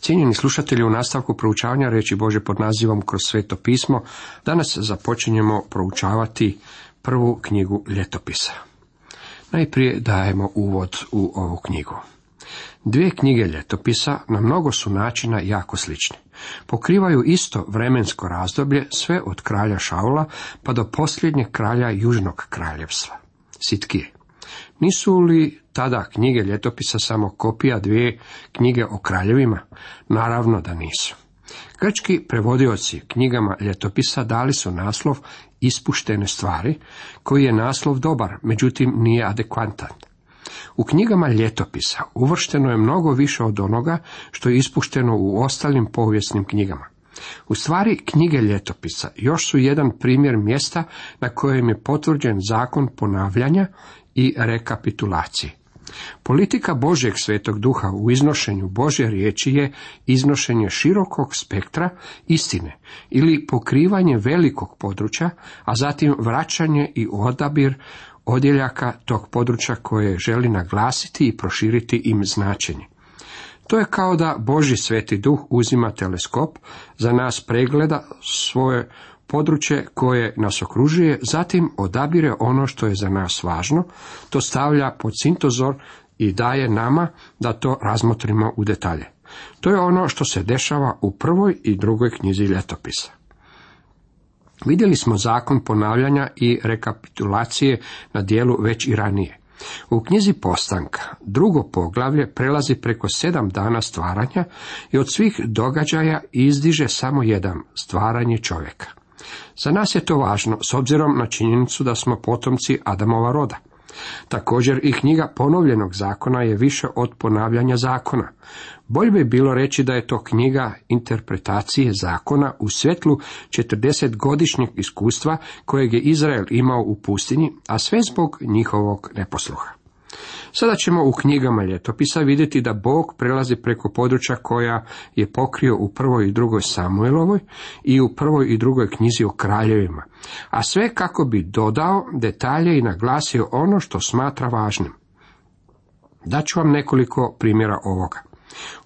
Cijenjeni slušatelji u nastavku proučavanja reći Bože pod nazivom kroz sveto pismo, danas započinjemo proučavati prvu knjigu ljetopisa. Najprije dajemo uvod u ovu knjigu. Dvije knjige ljetopisa na mnogo su načina jako slične. Pokrivaju isto vremensko razdoblje sve od kralja Šaula pa do posljednjeg kralja Južnog kraljevstva, Sitkije. Nisu li tada knjige ljetopisa samo kopija dvije knjige o kraljevima? Naravno da nisu. Grčki prevodioci knjigama ljetopisa dali su naslov ispuštene stvari, koji je naslov dobar, međutim nije adekvantan. U knjigama ljetopisa uvršteno je mnogo više od onoga što je ispušteno u ostalim povijesnim knjigama. U stvari, knjige ljetopisa još su jedan primjer mjesta na kojem je potvrđen zakon ponavljanja i rekapitulacije. Politika Božjeg svetog duha u iznošenju Božje riječi je iznošenje širokog spektra istine ili pokrivanje velikog područja, a zatim vraćanje i odabir odjeljaka tog područja koje želi naglasiti i proširiti im značenje. To je kao da Boži sveti duh uzima teleskop, za nas pregleda svoje područje koje nas okružuje, zatim odabire ono što je za nas važno, to stavlja pod sintozor i daje nama da to razmotrimo u detalje. To je ono što se dešava u prvoj i drugoj knjizi ljetopisa. Vidjeli smo zakon ponavljanja i rekapitulacije na dijelu već i ranije. U knjizi Postanka drugo poglavlje prelazi preko sedam dana stvaranja i od svih događaja izdiže samo jedan, stvaranje čovjeka. Za nas je to važno s obzirom na činjenicu da smo potomci Adamova roda. Također i knjiga ponovljenog zakona je više od ponavljanja zakona. Bolje bi bilo reći da je to knjiga interpretacije zakona u svjetlu 40-godišnjeg iskustva kojeg je Izrael imao u pustinji, a sve zbog njihovog neposluha. Sada ćemo u knjigama ljetopisa vidjeti da Bog prelazi preko područja koja je pokrio u prvoj i drugoj Samuelovoj i u prvoj i drugoj knjizi o kraljevima, a sve kako bi dodao detalje i naglasio ono što smatra važnim. Daću vam nekoliko primjera ovoga.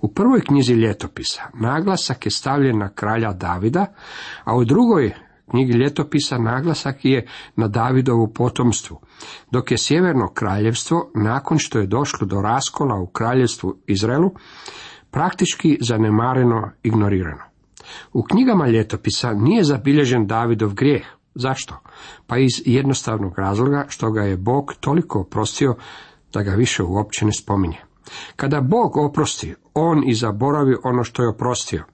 U prvoj knjizi ljetopisa naglasak je stavljen na kralja Davida, a u drugoj knjigi ljetopisa naglasak je na Davidovu potomstvu, dok je sjeverno kraljevstvo, nakon što je došlo do raskola u kraljevstvu Izraelu, praktički zanemareno, ignorirano. U knjigama ljetopisa nije zabilježen Davidov grijeh. Zašto? Pa iz jednostavnog razloga što ga je Bog toliko oprostio da ga više uopće ne spominje. Kada Bog oprosti, on i zaboravi ono što je oprostio.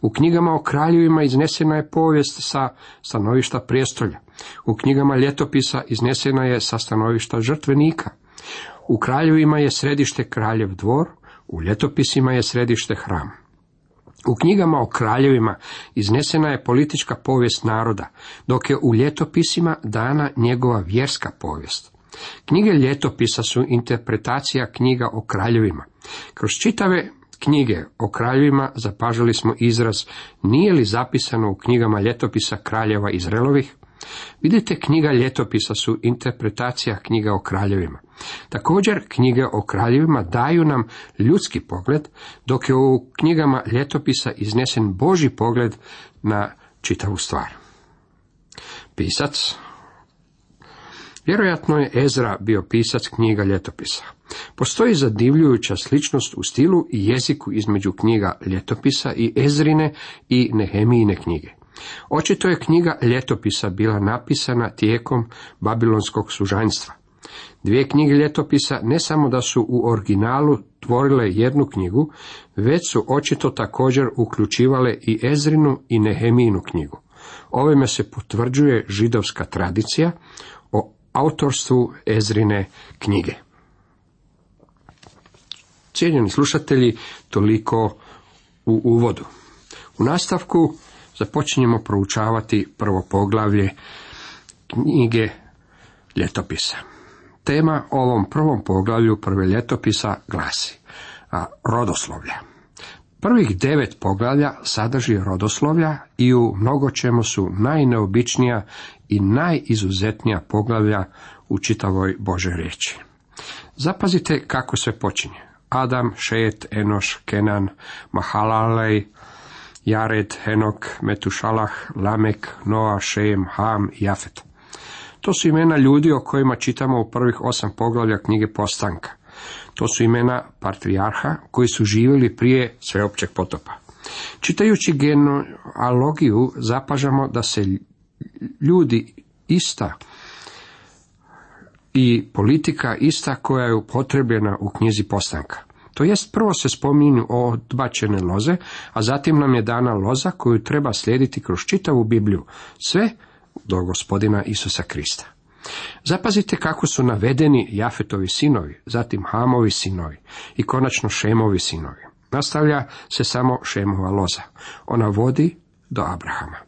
U knjigama o kraljevima iznesena je povijest sa stanovišta prijestolja. U knjigama ljetopisa iznesena je sa stanovišta žrtvenika. U kraljevima je središte kraljev dvor, u ljetopisima je središte hram. U knjigama o kraljevima iznesena je politička povijest naroda, dok je u ljetopisima dana njegova vjerska povijest. Knjige ljetopisa su interpretacija knjiga o kraljevima. Kroz čitave knjige o kraljevima zapažali smo izraz nije li zapisano u knjigama ljetopisa kraljeva Izraelovih? Vidite, knjiga ljetopisa su interpretacija knjiga o kraljevima. Također, knjige o kraljevima daju nam ljudski pogled, dok je u knjigama ljetopisa iznesen Boži pogled na čitavu stvar. Pisac Vjerojatno je Ezra bio pisac knjiga ljetopisa. Postoji zadivljujuća sličnost u stilu i jeziku između knjiga ljetopisa i Ezrine i Nehemijine knjige. Očito je knjiga ljetopisa bila napisana tijekom babilonskog sužanjstva. Dvije knjige ljetopisa ne samo da su u originalu tvorile jednu knjigu, već su očito također uključivale i Ezrinu i Nehemijinu knjigu. Ovime se potvrđuje židovska tradicija o autorstvu Ezrine knjige. Cijenjeni slušatelji, toliko u uvodu. U nastavku započinjemo proučavati prvo poglavlje knjige ljetopisa. Tema ovom prvom poglavlju prve ljetopisa glasi a, rodoslovlja. Prvih devet poglavlja sadrži rodoslovlja i u mnogo čemu su najneobičnija i najizuzetnija poglavlja u čitavoj Božoj riječi. Zapazite kako sve počinje. Adam, Šet, Enoš, Kenan, Mahalalej, Jared, Henok, Metušalah, Lamek, Noa, Šem, Ham i Jafet. To su imena ljudi o kojima čitamo u prvih osam poglavlja knjige Postanka. To su imena patrijarha koji su živjeli prije sveopćeg potopa. Čitajući genealogiju zapažamo da se ljudi ista i politika ista koja je upotrebljena u knjizi Postanka. To jest prvo se spominju odbačene loze, a zatim nam je dana loza koju treba slijediti kroz čitavu Bibliju, sve do gospodina Isusa Krista. Zapazite kako su navedeni Jafetovi sinovi, zatim Hamovi sinovi i konačno Šemovi sinovi. Nastavlja se samo Šemova loza. Ona vodi do Abrahama.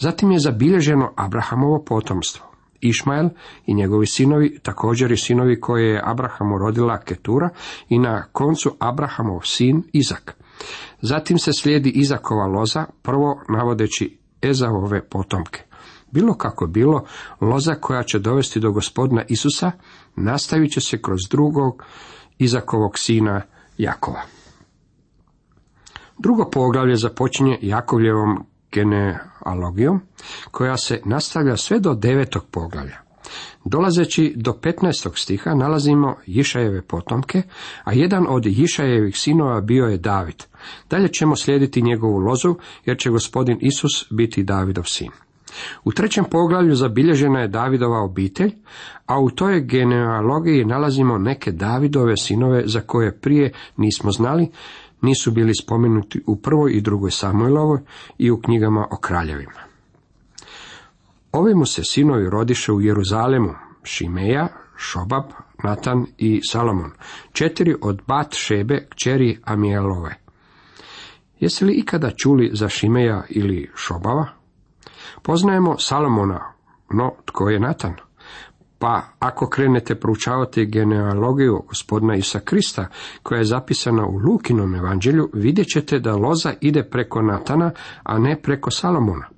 Zatim je zabilježeno Abrahamovo potomstvo. Išmael i njegovi sinovi, također i sinovi koje je Abrahamu rodila Ketura i na koncu Abrahamov sin Izak. Zatim se slijedi Izakova loza, prvo navodeći Ezavove potomke. Bilo kako bilo, loza koja će dovesti do gospodina Isusa nastavit će se kroz drugog Izakovog sina Jakova. Drugo poglavlje započinje Jakovljevom genealogijom, koja se nastavlja sve do devetog poglavlja. Dolazeći do 15. stiha nalazimo Jišajeve potomke, a jedan od Jišajevih sinova bio je David. Dalje ćemo slijediti njegovu lozu, jer će gospodin Isus biti Davidov sin. U trećem poglavlju zabilježena je Davidova obitelj, a u toj genealogiji nalazimo neke Davidove sinove za koje prije nismo znali, nisu bili spomenuti u prvoj i drugoj Samuelovoj i u knjigama o kraljevima. Ovi mu se sinovi rodiše u Jeruzalemu, Šimeja, Šobab, Natan i Salomon, četiri od Bat Šebe, kćeri Amijelove. Jeste li ikada čuli za Šimeja ili Šobava? Poznajemo Salomona, no tko je Natan? Pa ako krenete proučavati genealogiju gospodina Isa Krista, koja je zapisana u Lukinom evanđelju, vidjet ćete da loza ide preko Natana, a ne preko Salomona.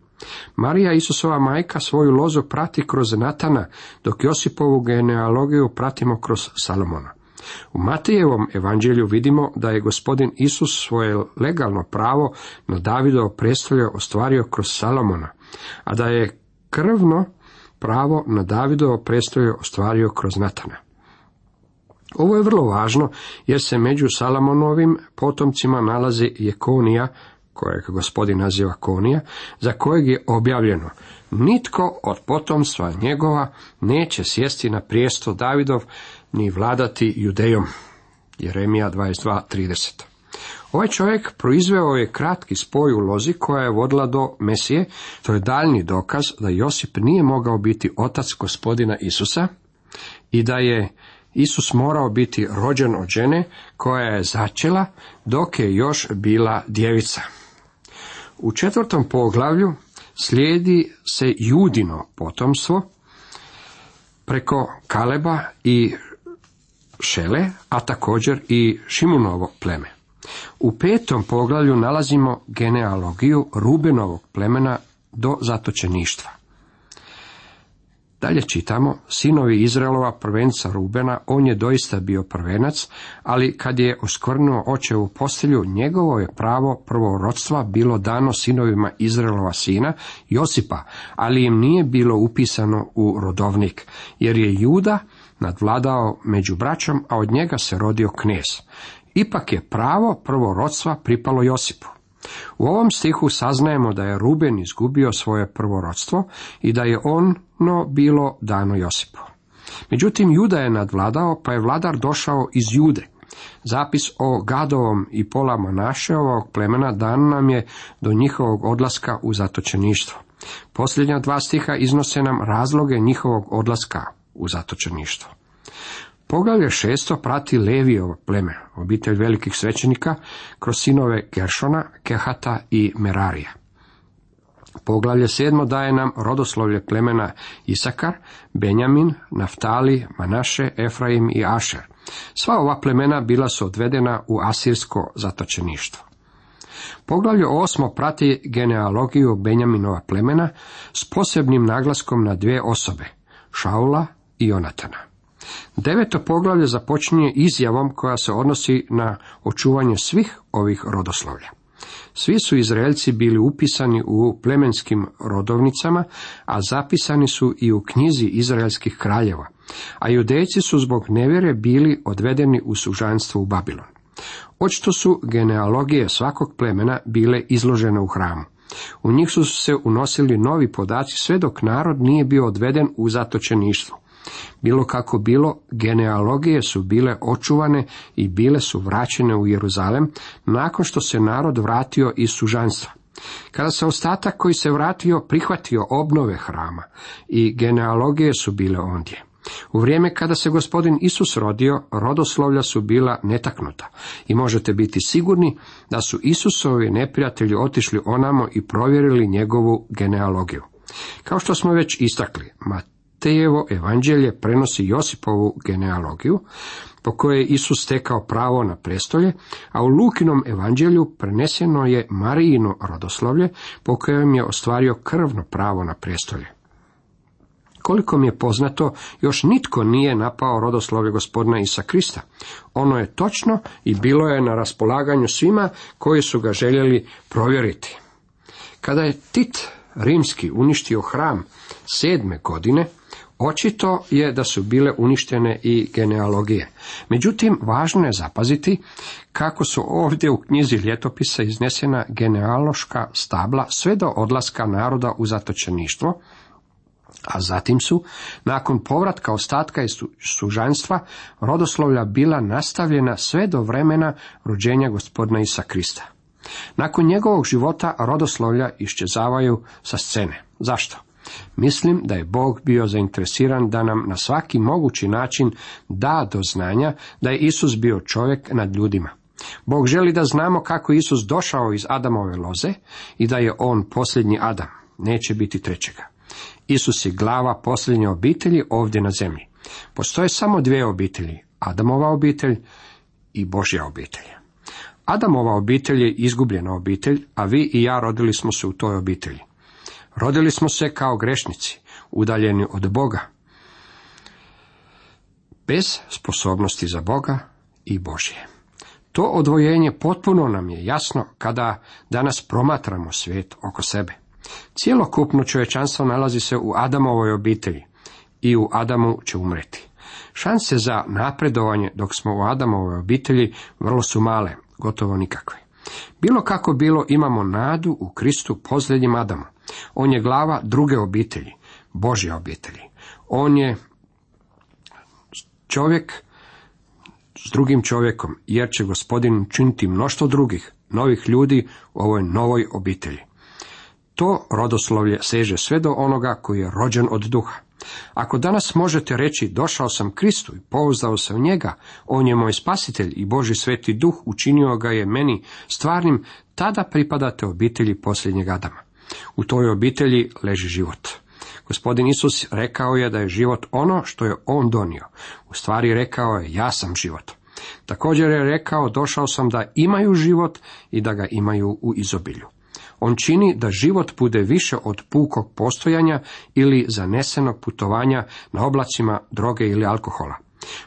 Marija Isusova majka svoju lozu prati kroz Natana, dok Josipovu genealogiju pratimo kroz Salomona. U Matejevom evanđelju vidimo da je gospodin Isus svoje legalno pravo na Davidovo prestolje ostvario kroz Salomona, a da je krvno pravo na Davidovo prestolje ostvario kroz Natana. Ovo je vrlo važno jer se među Salamonovim potomcima nalazi Jekonija, kojeg gospodin naziva Konija, za kojeg je objavljeno nitko od potomstva njegova neće sjesti na prijesto Davidov ni vladati Judejom. Jeremija 22.30 Ovaj čovjek proizveo je kratki spoj u lozi koja je vodila do Mesije, to je daljni dokaz da Josip nije mogao biti otac gospodina Isusa i da je Isus morao biti rođen od žene koja je začela dok je još bila djevica. U četvrtom poglavlju slijedi se judino potomstvo preko Kaleba i Šele, a također i Šimunovo pleme. U petom poglavlju nalazimo genealogiju Rubenovog plemena do zatočeništva. Dalje čitamo, sinovi Izraelova prvenca Rubena, on je doista bio prvenac, ali kad je oskornuo očevu postelju, njegovo je pravo prvorodstva bilo dano sinovima Izraelova sina, Josipa, ali im nije bilo upisano u rodovnik, jer je Juda nadvladao među braćom, a od njega se rodio knez. Ipak je pravo prvorodstva pripalo Josipu. U ovom stihu saznajemo da je Ruben izgubio svoje prvorodstvo i da je ono bilo dano Josipu. Međutim, Juda je nadvladao, pa je vladar došao iz Jude. Zapis o Gadovom i pola Manašeovog plemena dan nam je do njihovog odlaska u zatočeništvo. Posljednja dva stiha iznose nam razloge njihovog odlaska u zatočeništvo. Poglavlje šesto prati Levijovo pleme, obitelj velikih svećenika, kroz sinove Geršona, Kehata i Merarija. Poglavlje sedmo daje nam rodoslovlje plemena Isakar, Benjamin, Naftali, Manaše, Efraim i Ašer. Sva ova plemena bila su odvedena u asirsko zatočeništvo. Poglavlje osmo prati genealogiju Benjaminova plemena s posebnim naglaskom na dvije osobe, Šaula i Jonatana. Deveto poglavlje započinje izjavom koja se odnosi na očuvanje svih ovih rodoslovlja. Svi su Izraelci bili upisani u plemenskim rodovnicama, a zapisani su i u knjizi izraelskih kraljeva, a judejci su zbog nevjere bili odvedeni u sužanstvo u Babilon. Očito su genealogije svakog plemena bile izložene u hramu. U njih su se unosili novi podaci sve dok narod nije bio odveden u zatočeništvo. Bilo kako bilo, genealogije su bile očuvane i bile su vraćene u Jeruzalem nakon što se narod vratio iz sužanstva. Kada se ostatak koji se vratio prihvatio obnove hrama i genealogije su bile ondje. U vrijeme kada se gospodin Isus rodio, rodoslovlja su bila netaknuta i možete biti sigurni da su Isusovi neprijatelji otišli onamo i provjerili njegovu genealogiju. Kao što smo već istakli, Matejevo evanđelje prenosi Josipovu genealogiju, po kojoj je Isus stekao pravo na prestolje, a u Lukinom evanđelju preneseno je Marijino rodoslovlje, po kojem je ostvario krvno pravo na prestolje. Koliko mi je poznato, još nitko nije napao rodoslovlje gospodina Isa Krista. Ono je točno i bilo je na raspolaganju svima koji su ga željeli provjeriti. Kada je Tit rimski uništio hram sedme godine, Očito je da su bile uništene i genealogije. Međutim, važno je zapaziti kako su ovdje u knjizi ljetopisa iznesena genealoška stabla sve do odlaska naroda u zatočeništvo, a zatim su, nakon povratka ostatka iz sužanstva, rodoslovlja bila nastavljena sve do vremena rođenja gospodina Isa Krista. Nakon njegovog života rodoslovlja iščezavaju sa scene. Zašto? Mislim da je Bog bio zainteresiran da nam na svaki mogući način da do znanja da je Isus bio čovjek nad ljudima. Bog želi da znamo kako Isus došao iz Adamove loze i da je on posljednji Adam, neće biti trećega. Isus je glava posljednje obitelji ovdje na zemlji. Postoje samo dvije obitelji, Adamova obitelj i Božja obitelj. Adamova obitelj je izgubljena obitelj, a vi i ja rodili smo se u toj obitelji. Rodili smo se kao grešnici, udaljeni od Boga, bez sposobnosti za Boga i Božje. To odvojenje potpuno nam je jasno kada danas promatramo svijet oko sebe. Cijelokupno čovječanstvo nalazi se u Adamovoj obitelji i u Adamu će umreti. Šanse za napredovanje dok smo u Adamovoj obitelji vrlo su male, gotovo nikakve. Bilo kako bilo imamo nadu u Kristu posljednjim Adamu. On je glava druge obitelji, Božje obitelji. On je čovjek s drugim čovjekom, jer će gospodin činiti mnoštvo drugih, novih ljudi u ovoj novoj obitelji. To rodoslovlje seže sve do onoga koji je rođen od duha. Ako danas možete reći došao sam Kristu i pouzdao u njega, on je moj spasitelj i Boži sveti duh učinio ga je meni stvarnim, tada pripadate obitelji posljednjeg Adama. U toj obitelji leži život. Gospodin Isus rekao je da je život ono što je on donio. U stvari rekao je ja sam život. Također je rekao došao sam da imaju život i da ga imaju u izobilju. On čini da život bude više od pukog postojanja ili zanesenog putovanja na oblacima droge ili alkohola.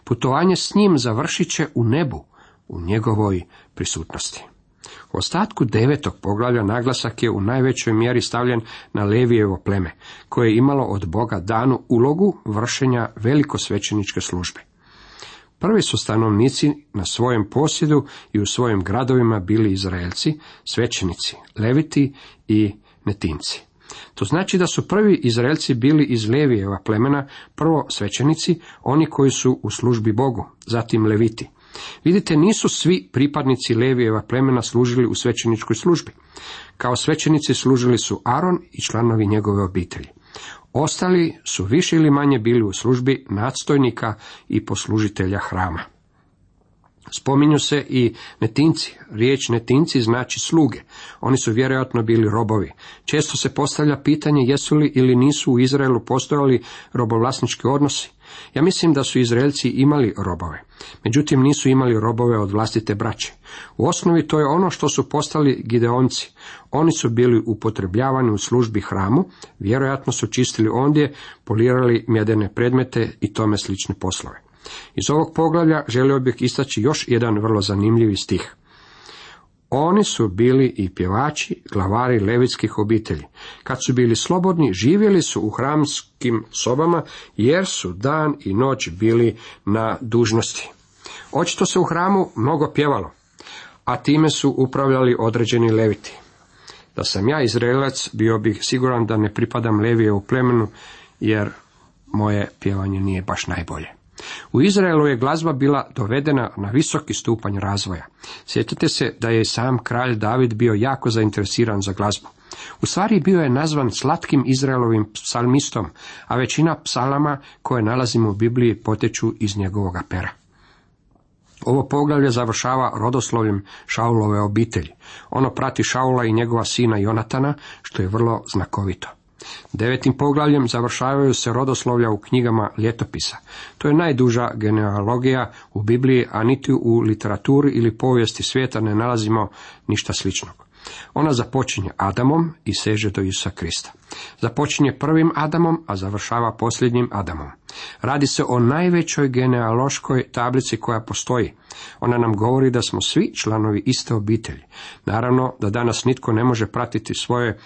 Putovanje s njim završit će u nebu, u njegovoj prisutnosti. U ostatku devetog poglavlja naglasak je u najvećoj mjeri stavljen na Levijevo pleme, koje je imalo od Boga danu ulogu vršenja velikosvećeničke službe. Prvi su stanovnici na svojem posjedu i u svojim gradovima bili Izraelci, svećenici, leviti i netinci. To znači da su prvi Izraelci bili iz Levijeva plemena, prvo svećenici, oni koji su u službi Bogu, zatim leviti. Vidite, nisu svi pripadnici Levijeva plemena služili u svećeničkoj službi. Kao svećenici služili su Aron i članovi njegove obitelji. Ostali su više ili manje bili u službi nadstojnika i poslužitelja hrama. Spominju se i netinci. Riječ netinci znači sluge. Oni su vjerojatno bili robovi. Često se postavlja pitanje jesu li ili nisu u Izraelu postojali robovlasnički odnosi. Ja mislim da su Izraelci imali robove, međutim nisu imali robove od vlastite braće. U osnovi to je ono što su postali gideonci. Oni su bili upotrebljavani u službi hramu, vjerojatno su čistili ondje, polirali mjedene predmete i tome slične poslove. Iz ovog poglavlja želio bih istaći još jedan vrlo zanimljivi stih. Oni su bili i pjevači, glavari levitskih obitelji. Kad su bili slobodni, živjeli su u hramskim sobama, jer su dan i noć bili na dužnosti. Očito se u hramu mnogo pjevalo, a time su upravljali određeni leviti. Da sam ja Izraelac, bio bih siguran da ne pripadam levije u plemenu, jer moje pjevanje nije baš najbolje. U Izraelu je glazba bila dovedena na visoki stupanj razvoja. Sjetite se da je sam kralj David bio jako zainteresiran za glazbu. U stvari bio je nazvan slatkim Izraelovim psalmistom, a većina psalama koje nalazimo u Bibliji poteču iz njegovoga pera. Ovo poglavlje završava rodoslovljem Šaulove obitelji. Ono prati Šaula i njegova sina Jonatana, što je vrlo znakovito. Devetim poglavljem završavaju se rodoslovlja u knjigama ljetopisa. To je najduža genealogija u Bibliji, a niti u literaturi ili povijesti svijeta ne nalazimo ništa sličnog. Ona započinje Adamom i seže do Isusa Krista. Započinje prvim Adamom, a završava posljednjim Adamom. Radi se o najvećoj genealoškoj tablici koja postoji. Ona nam govori da smo svi članovi iste obitelji. Naravno da danas nitko ne može pratiti svoje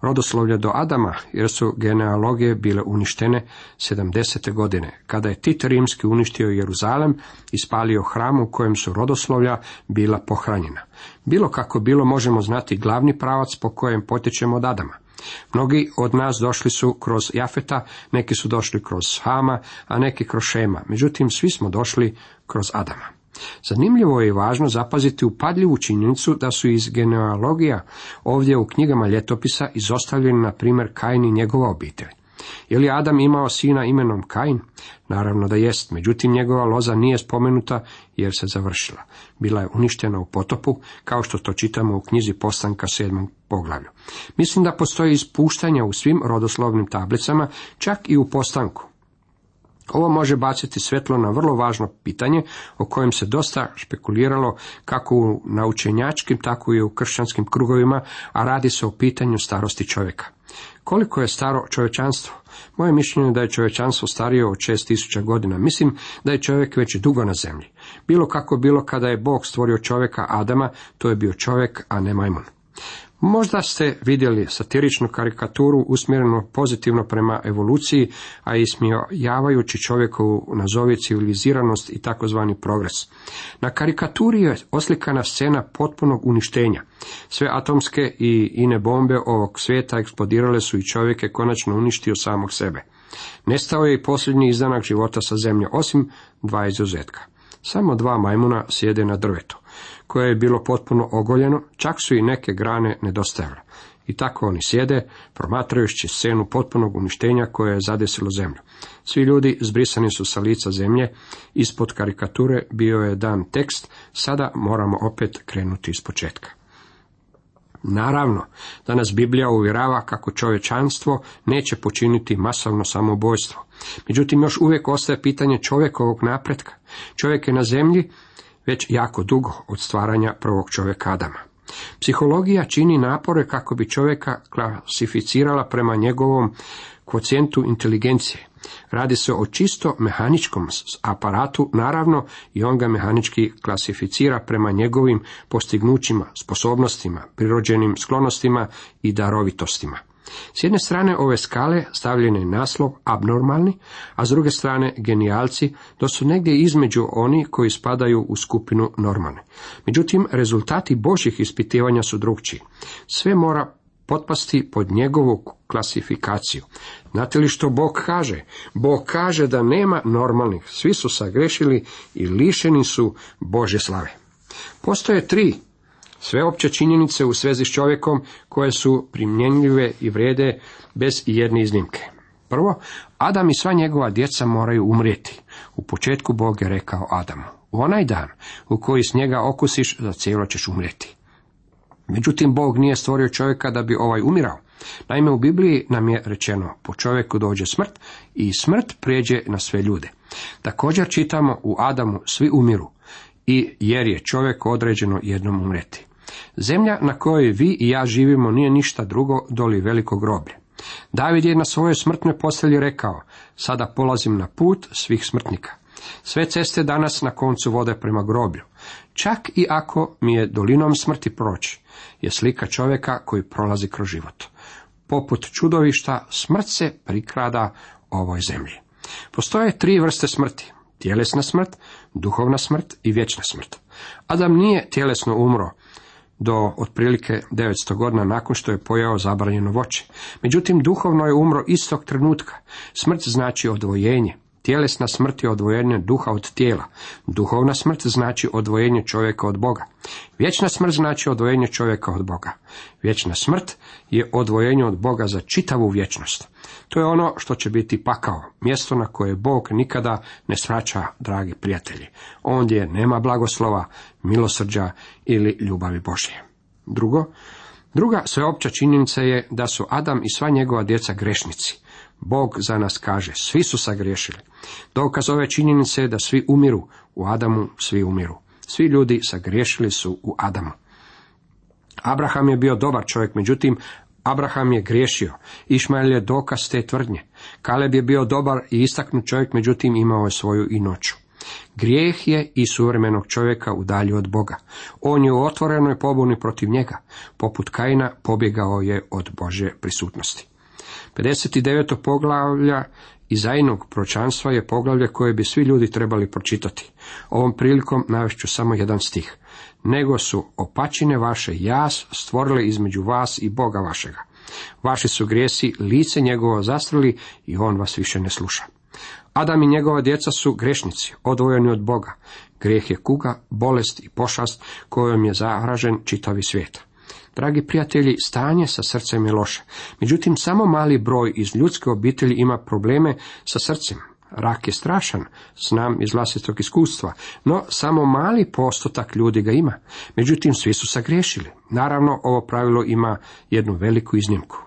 rodoslovlje do Adama, jer su genealogije bile uništene 70. godine, kada je Tit Rimski uništio Jeruzalem i spalio hram u kojem su rodoslovlja bila pohranjena. Bilo kako bilo možemo znati glavni pravac po kojem potječemo od Adama. Mnogi od nas došli su kroz Jafeta, neki su došli kroz Hama, a neki kroz Šema. Međutim, svi smo došli kroz Adama. Zanimljivo je i važno zapaziti upadljivu činjenicu da su iz genealogija ovdje u knjigama ljetopisa izostavljeni na primjer Kain i njegova obitelj. Je li Adam imao sina imenom Kain? Naravno da jest, međutim njegova loza nije spomenuta jer se završila. Bila je uništena u potopu, kao što to čitamo u knjizi postanka sedmom poglavlju. Mislim da postoji ispuštanja u svim rodoslovnim tablicama, čak i u postanku. Ovo može baciti svjetlo na vrlo važno pitanje o kojem se dosta špekuliralo kako u naučenjačkim, tako i u kršćanskim krugovima, a radi se o pitanju starosti čovjeka. Koliko je staro čovječanstvo? Moje mišljenje je da je čovječanstvo starije od šest tisuća godina. Mislim da je čovjek već dugo na zemlji. Bilo kako bilo kada je Bog stvorio čovjeka Adama, to je bio čovjek, a ne majmun. Možda ste vidjeli satiričnu karikaturu usmjerenu pozitivno prema evoluciji, a ismijavajući čovjekovu nazovi civiliziranost i takozvani progres. Na karikaturi je oslikana scena potpunog uništenja. Sve atomske i ine bombe ovog svijeta eksplodirale su i čovjek je konačno uništio samog sebe. Nestao je i posljednji izdanak života sa zemlje, osim dva izuzetka. Samo dva majmuna sjede na drvetu koje je bilo potpuno ogoljeno, čak su i neke grane nedostajale. I tako oni sjede, promatrajući scenu potpunog uništenja koje je zadesilo zemlju. Svi ljudi zbrisani su sa lica zemlje, ispod karikature bio je dan tekst, sada moramo opet krenuti iz početka. Naravno, da nas Biblija uvjerava kako čovječanstvo neće počiniti masovno samobojstvo. Međutim, još uvijek ostaje pitanje čovjekovog napretka. Čovjek je na zemlji već jako dugo od stvaranja prvog čovjeka Adama. Psihologija čini napore kako bi čovjeka klasificirala prema njegovom kvocijentu inteligencije. Radi se o čisto mehaničkom aparatu, naravno, i on ga mehanički klasificira prema njegovim postignućima, sposobnostima, prirođenim sklonostima i darovitostima. S jedne strane ove skale stavljen je naslov abnormalni, a s druge strane genijalci, to su negdje između oni koji spadaju u skupinu normalne. Međutim, rezultati božjih ispitivanja su drugčiji. Sve mora potpasti pod njegovu klasifikaciju. Znate li što Bog kaže? Bog kaže da nema normalnih, svi su sagrešili i lišeni su Bože slave. Postoje tri Sveopće činjenice u svezi s čovjekom koje su primjenjive i vrijede bez jedne iznimke. Prvo, Adam i sva njegova djeca moraju umrijeti. U početku Bog je rekao Adamu, u onaj dan u koji s njega okusiš, za cijelo ćeš umrijeti. Međutim, Bog nije stvorio čovjeka da bi ovaj umirao. Naime, u Bibliji nam je rečeno, po čovjeku dođe smrt i smrt prijeđe na sve ljude. Također čitamo u Adamu svi umiru i jer je čovjek određeno jednom umreti. Zemlja na kojoj vi i ja živimo nije ništa drugo doli veliko groblje. David je na svojoj smrtnoj postelji rekao, sada polazim na put svih smrtnika. Sve ceste danas na koncu vode prema groblju. Čak i ako mi je dolinom smrti proći, je slika čovjeka koji prolazi kroz život. Poput čudovišta, smrt se prikrada ovoj zemlji. Postoje tri vrste smrti. Tjelesna smrt, duhovna smrt i vječna smrt. Adam nije tjelesno umro, do otprilike 900 godina nakon što je pojao zabranjeno voće. Međutim, duhovno je umro istog trenutka. Smrt znači odvojenje. Tjelesna smrt je odvojenje duha od tijela. Duhovna smrt znači odvojenje čovjeka od Boga. Vječna smrt znači odvojenje čovjeka od Boga. Vječna smrt je odvojenje od Boga za čitavu vječnost. To je ono što će biti pakao, mjesto na koje Bog nikada ne svraća, dragi prijatelji. Ondje nema blagoslova, milosrđa ili ljubavi Božje. Drugo, druga sveopća činjenica je da su Adam i sva njegova djeca grešnici. Bog za nas kaže, svi su sagriješili. Dokaz ove činjenice je da svi umiru, u Adamu svi umiru. Svi ljudi sagriješili su u Adamu. Abraham je bio dobar čovjek, međutim, Abraham je griješio. Išmael je dokaz te tvrdnje. Kaleb je bio dobar i istaknut čovjek, međutim imao je svoju i noću. Grijeh je i suvremenog čovjeka udalji od Boga. On je u otvorenoj pobuni protiv njega. Poput Kaina pobjegao je od Bože prisutnosti. 59. poglavlja Izajnog pročanstva je poglavlje koje bi svi ljudi trebali pročitati. Ovom prilikom navešću samo jedan stih. Nego su opačine vaše jas stvorile između vas i Boga vašega. Vaši su grijesi lice njegovo zastrili i on vas više ne sluša. Adam i njegova djeca su grešnici, odvojeni od Boga. Grijeh je kuga, bolest i pošast kojom je zahražen čitavi svijet. Dragi prijatelji, stanje sa srcem je loše. Međutim, samo mali broj iz ljudske obitelji ima probleme sa srcem. Rak je strašan, znam iz vlastitog iskustva, no samo mali postotak ljudi ga ima. Međutim, svi su sagriješili. Naravno, ovo pravilo ima jednu veliku iznimku.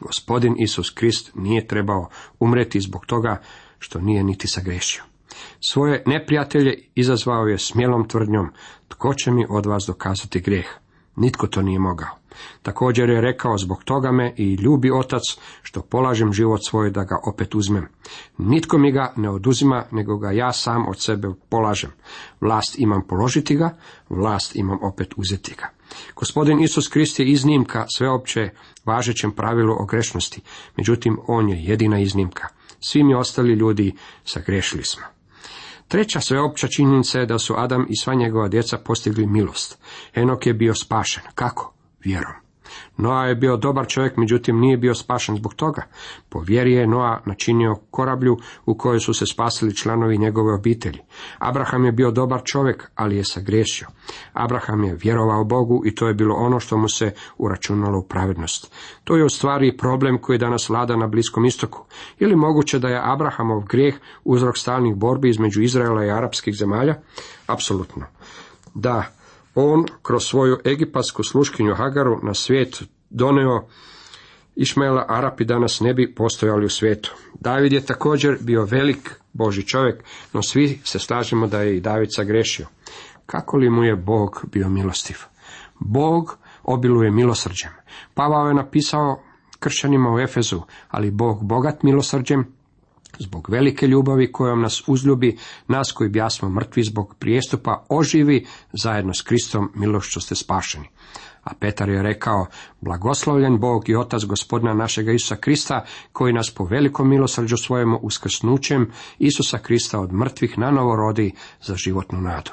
Gospodin Isus Krist nije trebao umreti zbog toga što nije niti sagrešio. Svoje neprijatelje izazvao je smjelom tvrdnjom, tko će mi od vas dokazati grijeh? Nitko to nije mogao. Također je rekao, zbog toga me i ljubi otac, što polažem život svoj da ga opet uzmem. Nitko mi ga ne oduzima, nego ga ja sam od sebe polažem. Vlast imam položiti ga, vlast imam opet uzeti ga. Gospodin Isus Krist je iznimka sveopće važećem pravilu o grešnosti, međutim on je jedina iznimka. Svi mi ostali ljudi sagrešili smo. Treća sveopća činjenica je da su Adam i sva njegova djeca postigli milost. Enok je bio spašen. Kako? Vjerom. Noa je bio dobar čovjek, međutim nije bio spašen zbog toga. Po vjeri je Noa načinio korablju u kojoj su se spasili članovi njegove obitelji. Abraham je bio dobar čovjek, ali je sagriješio. Abraham je vjerovao Bogu i to je bilo ono što mu se uračunalo u pravednost. To je u stvari problem koji danas vlada na Bliskom istoku. Ili moguće da je Abrahamov grijeh uzrok stalnih borbi između Izraela i arapskih zemalja? Apsolutno. Da, on kroz svoju egipatsku sluškinju Hagaru na svijet doneo Išmaela, Arapi danas ne bi postojali u svijetu. David je također bio velik Boži čovjek, no svi se slažemo da je i David sagrešio. Kako li mu je Bog bio milostiv? Bog obiluje milosrđem. Pavao je napisao kršćanima u Efezu, ali Bog bogat milosrđem zbog velike ljubavi kojom nas uzljubi, nas koji bjasmo mrtvi zbog prijestupa oživi zajedno s Kristom milošću ste spašeni. A Petar je rekao, blagoslovljen Bog i Otac gospodina našega Isusa Krista, koji nas po velikom milosrđu svojemu uskrsnućem Isusa Krista od mrtvih na novo rodi za životnu nadu.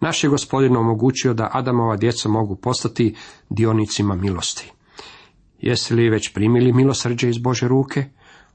Naš je gospodin omogućio da Adamova djeca mogu postati dionicima milosti. Jeste li već primili milosrđe iz Bože ruke?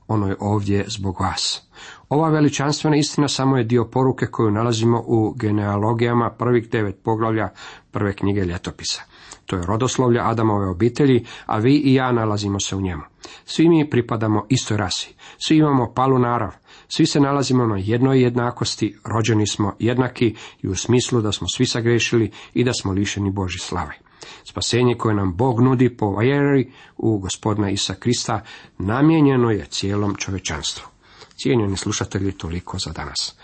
Ono je ovdje zbog vas. Ova veličanstvena istina samo je dio poruke koju nalazimo u genealogijama prvih devet poglavlja prve knjige ljetopisa. To je rodoslovlje Adamove obitelji, a vi i ja nalazimo se u njemu. Svi mi pripadamo istoj rasi. Svi imamo palu narav. Svi se nalazimo na jednoj jednakosti, rođeni smo jednaki i u smislu da smo svi sagrešili i da smo lišeni Boži slave. Spasenje koje nam Bog nudi po vjeri u gospodina Isa Krista namijenjeno je cijelom čovečanstvu. Cijenjeni slušatelji, toliko za danas.